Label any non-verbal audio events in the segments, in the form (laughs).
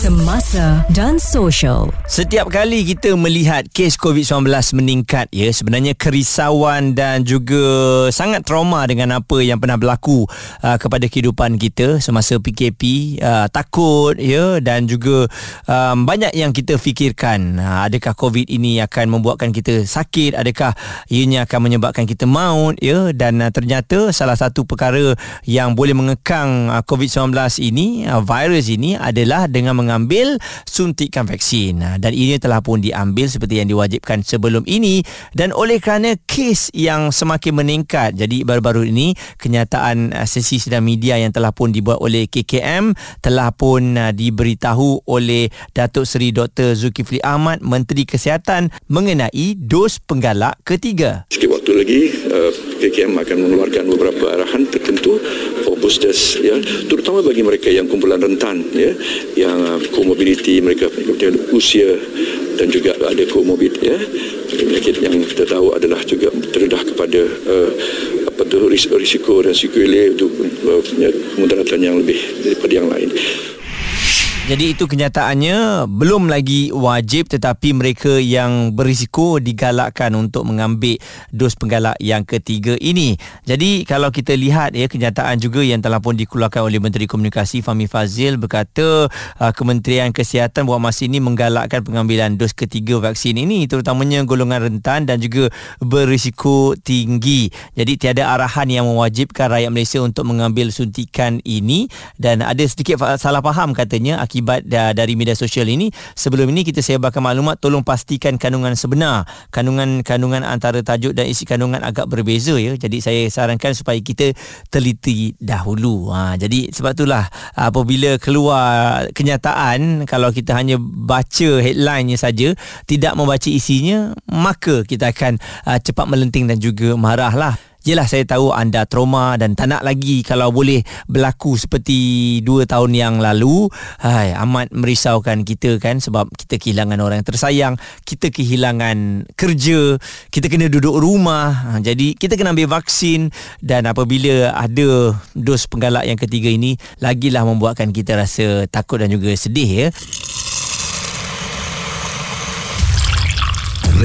Semasa dan social. Setiap kali kita melihat kes COVID-19 meningkat ya sebenarnya kerisauan dan juga sangat trauma dengan apa yang pernah berlaku uh, kepada kehidupan kita semasa PKP uh, takut ya dan juga um, banyak yang kita fikirkan uh, adakah COVID ini akan membuatkan kita sakit adakah ianya akan menyebabkan kita maut ya dan uh, ternyata salah satu perkara yang boleh mengekang uh, COVID COVID-19 ini uh, virus ini adalah dengan mengambil suntikan vaksin uh, dan ini telah pun diambil seperti yang diwajibkan sebelum ini dan oleh kerana kes yang semakin meningkat jadi baru-baru ini kenyataan uh, sesi sidang media yang telah pun dibuat oleh KKM telah pun diberitahu oleh Datuk Seri Dr Zulkifli Ahmad Menteri Kesihatan mengenai dos penggalak ketiga. Sikit waktu lagi KKM akan mengeluarkan beberapa arahan tertentu for boosters ya. Terutama bagi mereka yang kumpulan rentan ya. Yang uh, komorbiditi mereka dengan usia dan juga ada komorbid ya. Penyakit yang kita tahu adalah juga terdedah kepada uh, apa tu risiko dan sequelae untuk uh, mudaratan yang lebih daripada yang lain jadi itu kenyataannya belum lagi wajib tetapi mereka yang berisiko digalakkan untuk mengambil dos penggalak yang ketiga ini. Jadi kalau kita lihat ya kenyataan juga yang telah pun dikeluarkan oleh Menteri Komunikasi Fahmi Fazil berkata uh, Kementerian Kesihatan buat masa ini menggalakkan pengambilan dos ketiga vaksin ini terutamanya golongan rentan dan juga berisiko tinggi. Jadi tiada arahan yang mewajibkan rakyat Malaysia untuk mengambil suntikan ini dan ada sedikit salah faham katanya akibat akibat dari media sosial ini. Sebelum ini kita sebarkan maklumat tolong pastikan kandungan sebenar. Kandungan-kandungan antara tajuk dan isi kandungan agak berbeza ya. Jadi saya sarankan supaya kita teliti dahulu. Ha, jadi sebab itulah apabila keluar kenyataan kalau kita hanya baca headline-nya saja tidak membaca isinya maka kita akan uh, cepat melenting dan juga marahlah Yelah saya tahu anda trauma dan tak nak lagi kalau boleh berlaku seperti dua tahun yang lalu. Hai, amat merisaukan kita kan sebab kita kehilangan orang yang tersayang, kita kehilangan kerja, kita kena duduk rumah. Ha, jadi kita kena ambil vaksin dan apabila ada dos penggalak yang ketiga ini, lagilah membuatkan kita rasa takut dan juga sedih ya.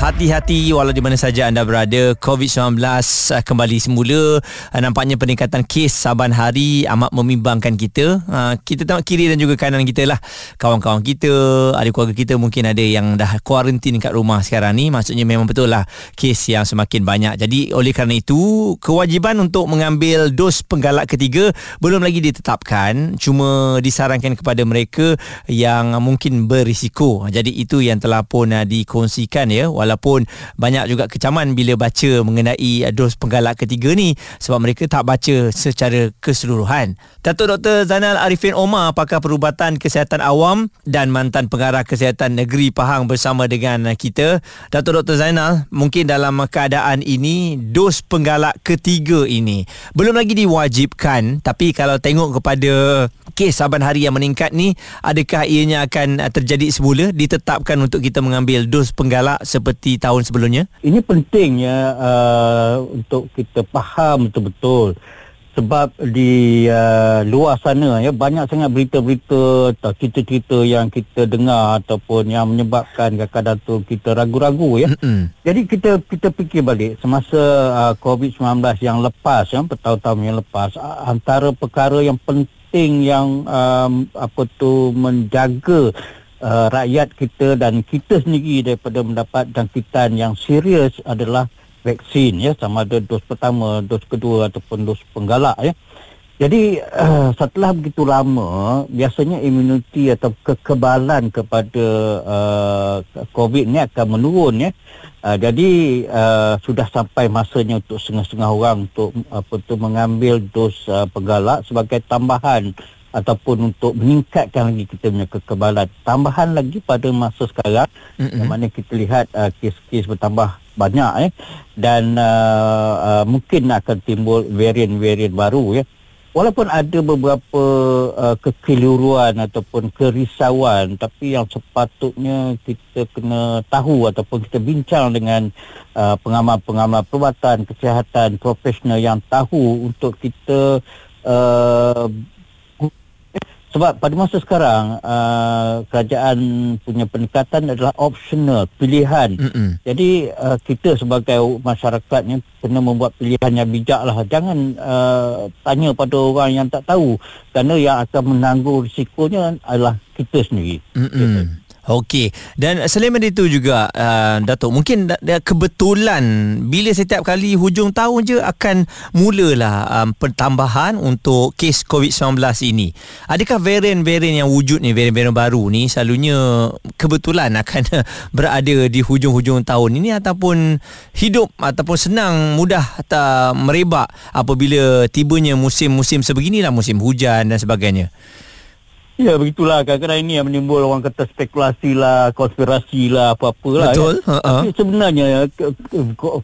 Hati-hati walau di mana saja anda berada. COVID-19 uh, kembali semula. Uh, Nampaknya peningkatan kes saban hari amat membimbangkan kita. Uh, Kita tengok kiri dan juga kanan kita lah. Kawan-kawan kita, adik keluarga kita mungkin ada yang dah kuarantin kat rumah sekarang ni. Maksudnya memang betul lah kes yang semakin banyak. Jadi oleh kerana itu kewajiban untuk mengambil dos penggalak ketiga Belum lagi ditetapkan. Cuma disarankan kepada mereka yang mungkin berisiko. Jadi itu yang telah pun dikongsikan ya banyak juga kecaman bila baca mengenai dos penggalak ketiga ni sebab mereka tak baca secara keseluruhan. Datuk Dr. Zainal Arifin Omar pakar perubatan kesihatan awam dan mantan pengarah kesihatan negeri Pahang bersama dengan kita. Datuk Dr. Zainal, mungkin dalam keadaan ini dos penggalak ketiga ini belum lagi diwajibkan tapi kalau tengok kepada kes saban hari yang meningkat ni adakah ianya akan terjadi semula ditetapkan untuk kita mengambil dos penggalak seperti seperti tahun sebelumnya? Ini pentingnya uh, untuk kita faham betul-betul sebab di uh, luar sana ya banyak sangat berita-berita atau cerita-cerita yang kita dengar ataupun yang menyebabkan kadang-kadang tu kita ragu-ragu ya. Mm-hmm. Jadi kita kita fikir balik semasa uh, COVID-19 yang lepas ya bertahun-tahun yang lepas antara perkara yang penting yang um, apa tu menjaga uh, rakyat kita dan kita sendiri daripada mendapat jangkitan yang serius adalah vaksin ya sama ada dos pertama, dos kedua ataupun dos penggalak ya. Jadi uh, setelah begitu lama biasanya imuniti atau kekebalan kepada uh, COVID ni akan menurun ya. Uh, jadi uh, sudah sampai masanya untuk setengah-setengah orang untuk apa tu mengambil dos uh, penggalak sebagai tambahan ataupun untuk meningkatkan lagi kita punya kekebalan. Tambahan lagi pada masa sekarang mm-hmm. yang mana kita lihat uh, kes-kes bertambah banyak eh. Dan uh, uh, mungkin akan timbul varian-varian baru ya. Walaupun ada beberapa uh, kekeliruan ataupun kerisauan tapi yang sepatutnya kita kena tahu ataupun kita bincang dengan uh, pengamal-pengamal perubatan kesihatan profesional yang tahu untuk kita uh, sebab pada masa sekarang uh, kerajaan punya pendekatan adalah optional pilihan. Mm-mm. Jadi uh, kita sebagai masyarakat ni kena membuat pilihan yang bijak lah. Jangan uh, tanya pada orang yang tak tahu kerana yang akan menanggung risikonya adalah kita sendiri. Mm-mm. Okey. Dan selain itu juga uh, Datuk, mungkin da- kebetulan bila setiap kali hujung tahun je akan mulalah um, pertambahan untuk kes COVID-19 ini. Adakah varian-varian yang wujud ni, varian-varian baru ni selalunya kebetulan akan (laughs) berada di hujung-hujung tahun ini ataupun hidup ataupun senang mudah atau merebak apabila tibanya musim-musim sebeginilah musim hujan dan sebagainya. Ya begitulah kadang-kadang ini yang menimbul orang kata spekulasi lah, konspirasi lah, apa-apa lah. Betul. Ya. Uh-huh. Tapi sebenarnya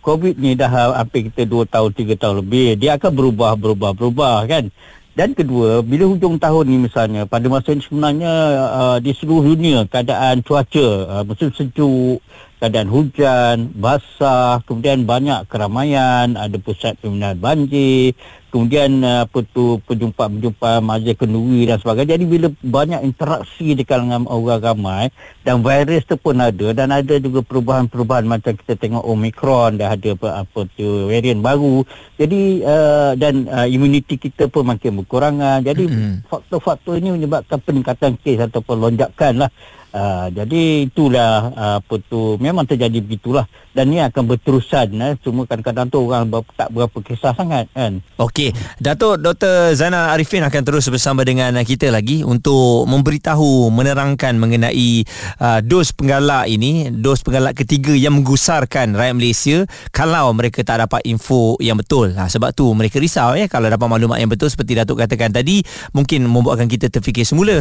COVID ni dah hampir kita 2 tahun, 3 tahun lebih. Dia akan berubah, berubah, berubah kan. Dan kedua, bila hujung tahun ni misalnya, pada masa ini sebenarnya uh, di seluruh dunia keadaan cuaca, uh, musim sejuk, keadaan hujan, basah, kemudian banyak keramaian, ada pusat pemindahan banjir, kemudian uh, apa tu perjumpaan-perjumpaan majlis kenduri dan sebagainya. Jadi bila banyak interaksi di kalangan orang ramai dan virus tu pun ada dan ada juga perubahan-perubahan macam kita tengok Omicron dah ada apa, apa tu varian baru. Jadi uh, dan uh, imuniti kita pun makin berkurangan. Jadi mm-hmm. faktor-faktor ini menyebabkan peningkatan kes ataupun lonjakan lah Uh, jadi itulah uh, apa tu memang terjadi begitulah. Dan ini akan berterusan eh. cuma kadang-kadang tu orang ber, tak berapa kisah sangat kan. Okey. Datuk Dr Zainal Arifin akan terus bersama dengan kita lagi untuk memberitahu menerangkan mengenai uh, dos penggalak ini. Dos penggalak ketiga yang menggusarkan rakyat Malaysia. Kalau mereka tak dapat info yang betul. Ha, sebab tu mereka risau ya kalau dapat maklumat yang betul seperti Datuk katakan tadi mungkin membuatkan kita terfikir semula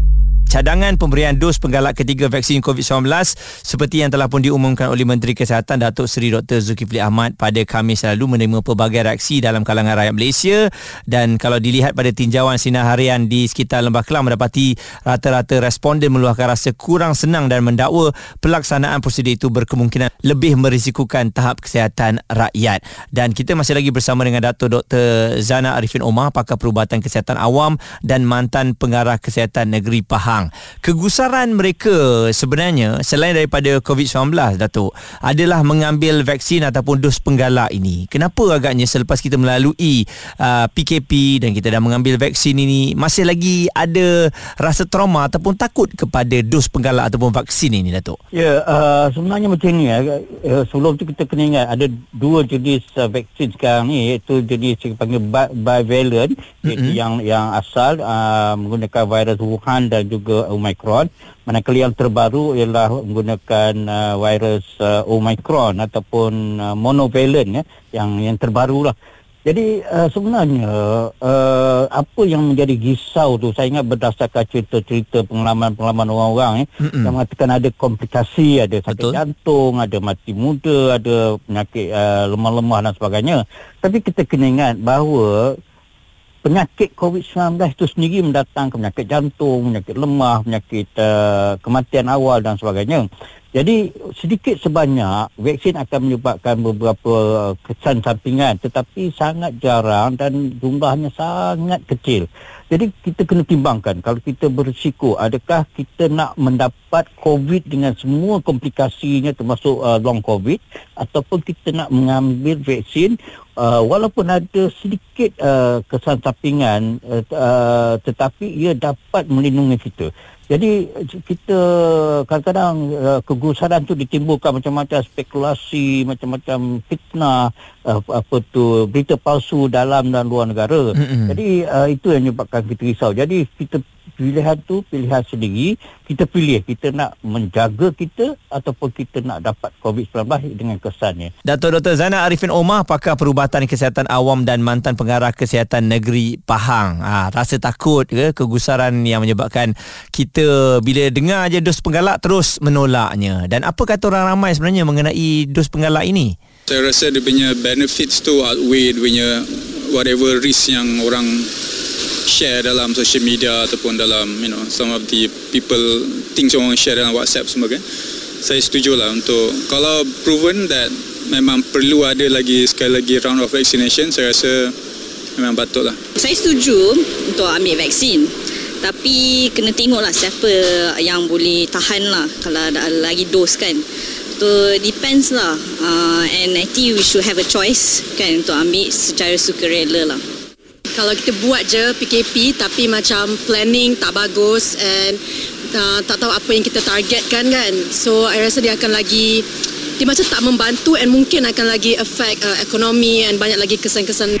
cadangan pemberian dos penggalak ketiga vaksin COVID-19 seperti yang telah pun diumumkan oleh Menteri Kesihatan Datuk Seri Dr. Zulkifli Ahmad pada Khamis lalu menerima pelbagai reaksi dalam kalangan rakyat Malaysia dan kalau dilihat pada tinjauan sinar harian di sekitar Lembah Kelang mendapati rata-rata responden meluahkan rasa kurang senang dan mendakwa pelaksanaan prosedur itu berkemungkinan lebih merisikukan tahap kesihatan rakyat dan kita masih lagi bersama dengan Datuk Dr. Zana Arifin Omar pakar perubatan kesihatan awam dan mantan pengarah kesihatan negeri Pahang Pahang. Kegusaran mereka sebenarnya selain daripada COVID-19 Datuk adalah mengambil vaksin ataupun dos penggalak ini. Kenapa agaknya selepas kita melalui uh, PKP dan kita dah mengambil vaksin ini masih lagi ada rasa trauma ataupun takut kepada dos penggalak ataupun vaksin ini Datuk? Ya, uh, sebenarnya macam ni ya. Uh, sebelum tu kita kena ingat ada dua jenis uh, vaksin sekarang ni iaitu jenis yang panggil bivalent mm-hmm. yang yang asal uh, menggunakan virus Wuhan dan juga juga Omicron. Manakala yang terbaru ialah menggunakan uh, virus uh, Omicron ataupun uh, monovalent ya, yang yang terbaru lah. Jadi uh, sebenarnya uh, apa yang menjadi risau tu saya ingat berdasarkan cerita-cerita pengalaman-pengalaman orang-orang eh, yang mengatakan ada komplikasi, ada sakit Betul. jantung, ada mati muda, ada penyakit uh, lemah-lemah dan sebagainya. Tapi kita kena ingat bahawa penyakit COVID-19 itu sendiri mendatangkan penyakit jantung, penyakit lemah, penyakit uh, kematian awal dan sebagainya. Jadi sedikit sebanyak vaksin akan menyebabkan beberapa uh, kesan sampingan tetapi sangat jarang dan jumlahnya sangat kecil. Jadi kita kena timbangkan kalau kita berisiko adakah kita nak mendapat COVID dengan semua komplikasinya termasuk uh, long COVID ataupun kita nak mengambil vaksin uh, walaupun ada sedikit uh, kesan sampingan uh, uh, tetapi ia dapat melindungi kita. Jadi kita kadang-kadang uh, kegusaran tu ditimbulkan macam-macam spekulasi, macam-macam fitnah, uh, apa tu berita palsu dalam dan luar negara. Mm-hmm. Jadi uh, itu yang menyebabkan kita risau. Jadi kita pilihan tu pilihan sendiri kita pilih kita nak menjaga kita ataupun kita nak dapat COVID-19 dengan kesannya. Dato' Dr. Zana Arifin Omar pakar perubatan kesihatan awam dan mantan pengarah kesihatan negeri Pahang. Ha, rasa takut ke kegusaran yang menyebabkan kita bila dengar je dos penggalak terus menolaknya? Dan apa kata orang ramai sebenarnya mengenai dos penggalak ini? Saya rasa dia punya benefits tu outweigh dia punya whatever risk yang orang share dalam social media ataupun dalam you know some of the people things yang orang share dalam WhatsApp semua kan. Saya setuju lah untuk kalau proven that memang perlu ada lagi sekali lagi round of vaccination saya rasa memang patut lah. Saya setuju untuk ambil vaksin. Tapi kena tengok lah siapa yang boleh tahan lah kalau ada lagi dos kan. Tu depends lah. Uh, and I think we should have a choice kan untuk ambil secara sukarela lah kalau kita buat je PKP tapi macam planning tak bagus and uh, tak tahu apa yang kita targetkan kan. So I rasa dia akan lagi dia macam tak membantu and mungkin akan lagi affect uh, ekonomi and banyak lagi kesan-kesan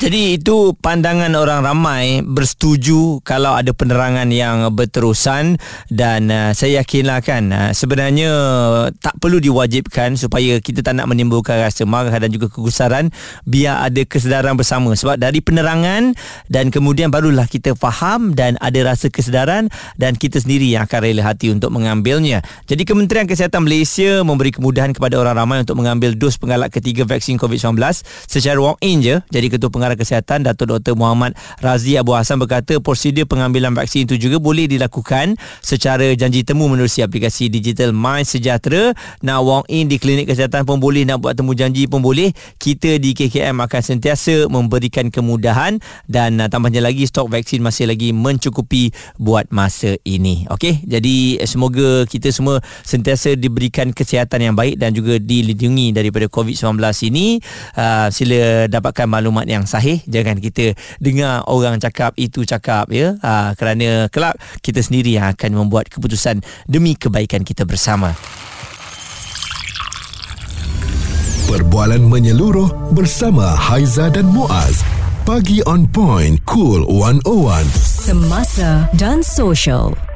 jadi itu pandangan orang ramai bersetuju kalau ada penerangan yang berterusan dan uh, saya yakinlah kan uh, sebenarnya tak perlu diwajibkan supaya kita tak nak menimbulkan rasa marah dan juga kegusaran biar ada kesedaran bersama sebab dari penerangan dan kemudian barulah kita faham dan ada rasa kesedaran dan kita sendiri yang akan rela hati untuk mengambilnya. Jadi Kementerian Kesihatan Malaysia memberi kemudahan kepada orang ramai untuk mengambil dos penggalak ketiga vaksin COVID-19 secara walk-in je. Jadi Ketua Pengarah Pengarah Kesihatan Datuk Dr. Muhammad Razi Abu Hassan berkata prosedur pengambilan vaksin itu juga boleh dilakukan secara janji temu menerusi aplikasi digital My Sejahtera. Nak walk in di klinik kesihatan pun boleh, nak buat temu janji pun boleh. Kita di KKM akan sentiasa memberikan kemudahan dan uh, tambahnya lagi stok vaksin masih lagi mencukupi buat masa ini. Okey, jadi semoga kita semua sentiasa diberikan kesihatan yang baik dan juga dilindungi daripada COVID-19 ini. Uh, sila dapatkan maklumat yang sahih sahih jangan kita dengar orang cakap itu cakap ya. Ha, kerana kelak kita sendiri yang akan membuat keputusan demi kebaikan kita bersama. Perbualan menyeluruh bersama Haiza dan Muaz. Pagi on point cool 101 Semasa dan social